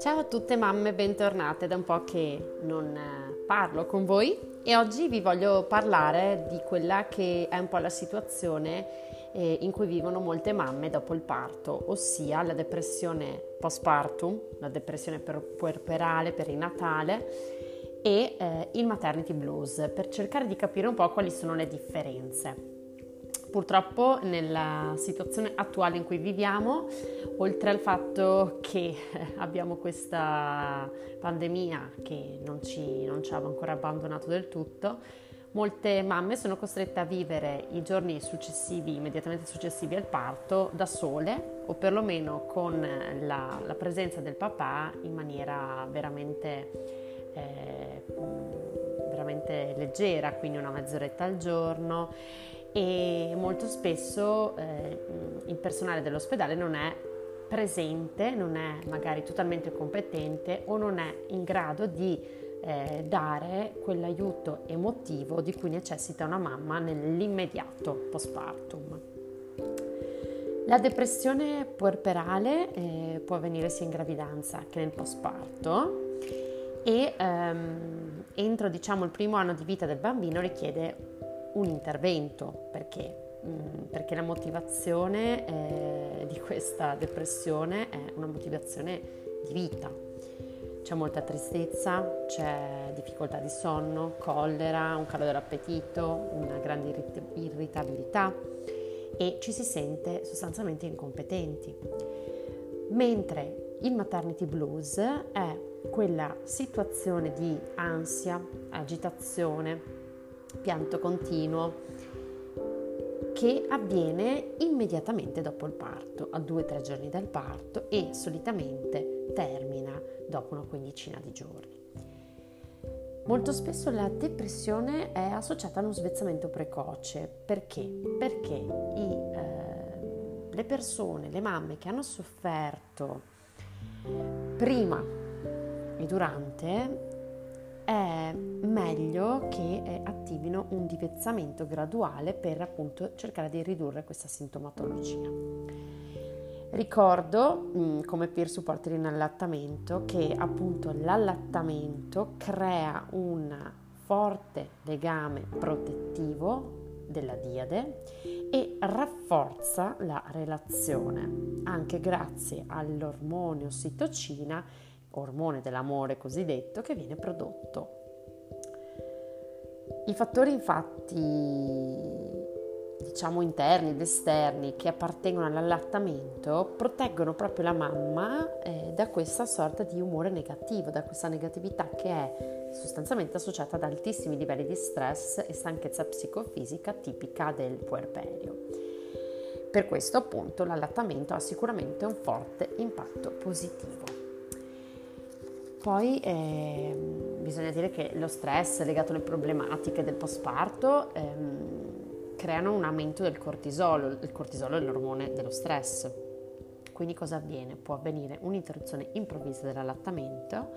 Ciao a tutte mamme, bentornate, da un po' che non eh, parlo con voi e oggi vi voglio parlare di quella che è un po' la situazione eh, in cui vivono molte mamme dopo il parto, ossia la depressione postpartum, la depressione puerperale, perinatale e eh, il maternity blues, per cercare di capire un po' quali sono le differenze. Purtroppo nella situazione attuale in cui viviamo, oltre al fatto che abbiamo questa pandemia che non ci, non ci ha ancora abbandonato del tutto, molte mamme sono costrette a vivere i giorni successivi, immediatamente successivi al parto, da sole o perlomeno con la, la presenza del papà in maniera veramente, eh, veramente leggera, quindi una mezz'oretta al giorno e molto spesso eh, il personale dell'ospedale non è presente, non è magari totalmente competente o non è in grado di eh, dare quell'aiuto emotivo di cui necessita una mamma nell'immediato postpartum. La depressione puerperale eh, può avvenire sia in gravidanza che nel postparto e ehm, entro diciamo, il primo anno di vita del bambino richiede un intervento perché, mm, perché la motivazione eh, di questa depressione è una motivazione di vita. C'è molta tristezza, c'è difficoltà di sonno, collera, un calo dell'appetito, una grande irritabilità e ci si sente sostanzialmente incompetenti. Mentre il maternity blues è quella situazione di ansia, agitazione, pianto continuo che avviene immediatamente dopo il parto, a due o tre giorni dal parto e solitamente termina dopo una quindicina di giorni. Molto spesso la depressione è associata a uno svezzamento precoce. Perché? Perché i, eh, le persone, le mamme che hanno sofferto prima e durante è meglio che eh, attivino un divezzamento graduale per appunto cercare di ridurre questa sintomatologia. Ricordo come peer supporter in allattamento che appunto l'allattamento crea un forte legame protettivo della diade e rafforza la relazione anche grazie all'ormone ossitocina ormone dell'amore cosiddetto, che viene prodotto. I fattori infatti, diciamo interni ed esterni che appartengono all'allattamento proteggono proprio la mamma eh, da questa sorta di umore negativo, da questa negatività che è sostanzialmente associata ad altissimi livelli di stress e stanchezza psicofisica tipica del puerperio. Per questo appunto l'allattamento ha sicuramente un forte impatto positivo. Poi eh, bisogna dire che lo stress legato alle problematiche del postparto ehm, creano un aumento del cortisolo. Il cortisolo è l'ormone dello stress. Quindi cosa avviene? Può avvenire un'interruzione improvvisa dell'allattamento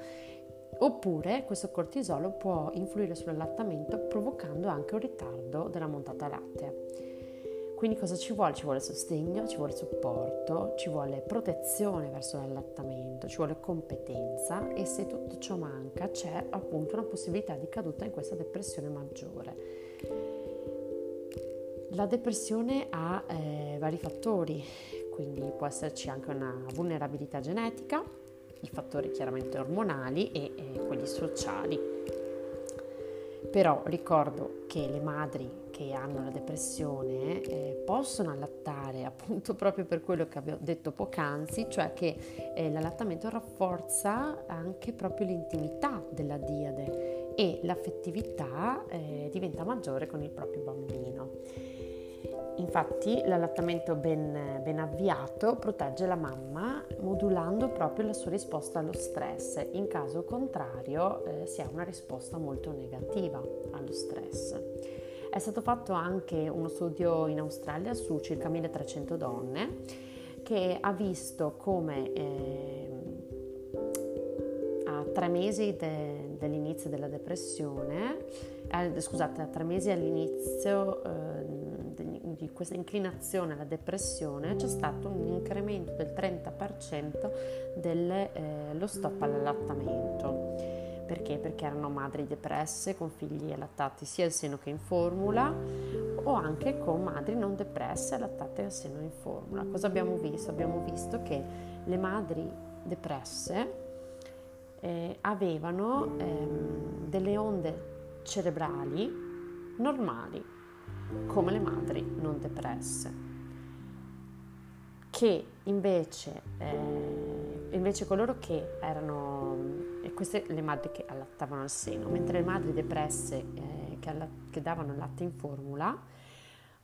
oppure questo cortisolo può influire sull'allattamento provocando anche un ritardo della montata lattea. Quindi cosa ci vuole? Ci vuole sostegno, ci vuole supporto, ci vuole protezione verso l'allattamento, ci vuole competenza e se tutto ciò manca c'è appunto una possibilità di caduta in questa depressione maggiore. La depressione ha eh, vari fattori, quindi può esserci anche una vulnerabilità genetica, i fattori chiaramente ormonali e, e quelli sociali. Però ricordo che le madri che hanno la depressione eh, possono allattare appunto proprio per quello che avevo detto poc'anzi, cioè che eh, l'allattamento rafforza anche proprio l'intimità della diade e l'affettività eh, diventa maggiore con il proprio bambino. Infatti l'allattamento ben, ben, avviato protegge la mamma modulando proprio la sua risposta allo stress, in caso contrario eh, si ha una risposta molto negativa allo stress. È stato fatto anche uno studio in Australia su circa 1300 donne che ha visto come eh, a tre mesi de, dell'inizio della depressione, eh, scusate, a tre mesi all'inizio eh, di questa inclinazione alla depressione c'è stato un incremento del 30% dello eh, stop all'allattamento. Perché? Perché erano madri depresse con figli allattati sia al seno che in formula o anche con madri non depresse allattate al seno in formula. Cosa abbiamo visto? Abbiamo visto che le madri depresse eh, avevano ehm, delle onde cerebrali normali, come le madri non depresse, che invece, eh, invece coloro che erano, e queste le madri che allattavano al seno, mentre le madri depresse eh, che, alla, che davano latte in formula,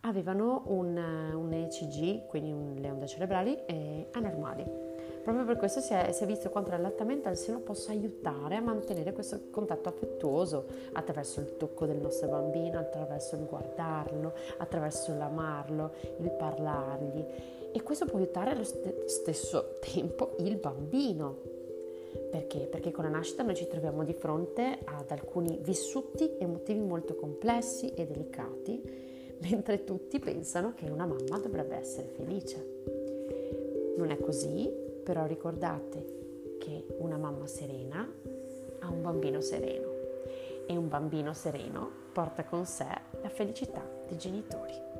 avevano un, un ECG, quindi un, le onde cerebrali, eh, anormali. Proprio per questo si è, si è, visto quanto l'allattamento al seno possa aiutare a mantenere questo contatto affettuoso attraverso il tocco del nostro bambino, attraverso il guardarlo, attraverso l'amarlo, il parlargli. E questo può aiutare allo st- stesso tempo il bambino. Perché? Perché con la nascita noi ci troviamo di fronte ad alcuni vissuti emotivi molto complessi e delicati, mentre tutti pensano che una mamma dovrebbe essere felice. Non è così, però ricordate che una mamma serena ha un bambino sereno e un bambino sereno porta con sé la felicità dei genitori.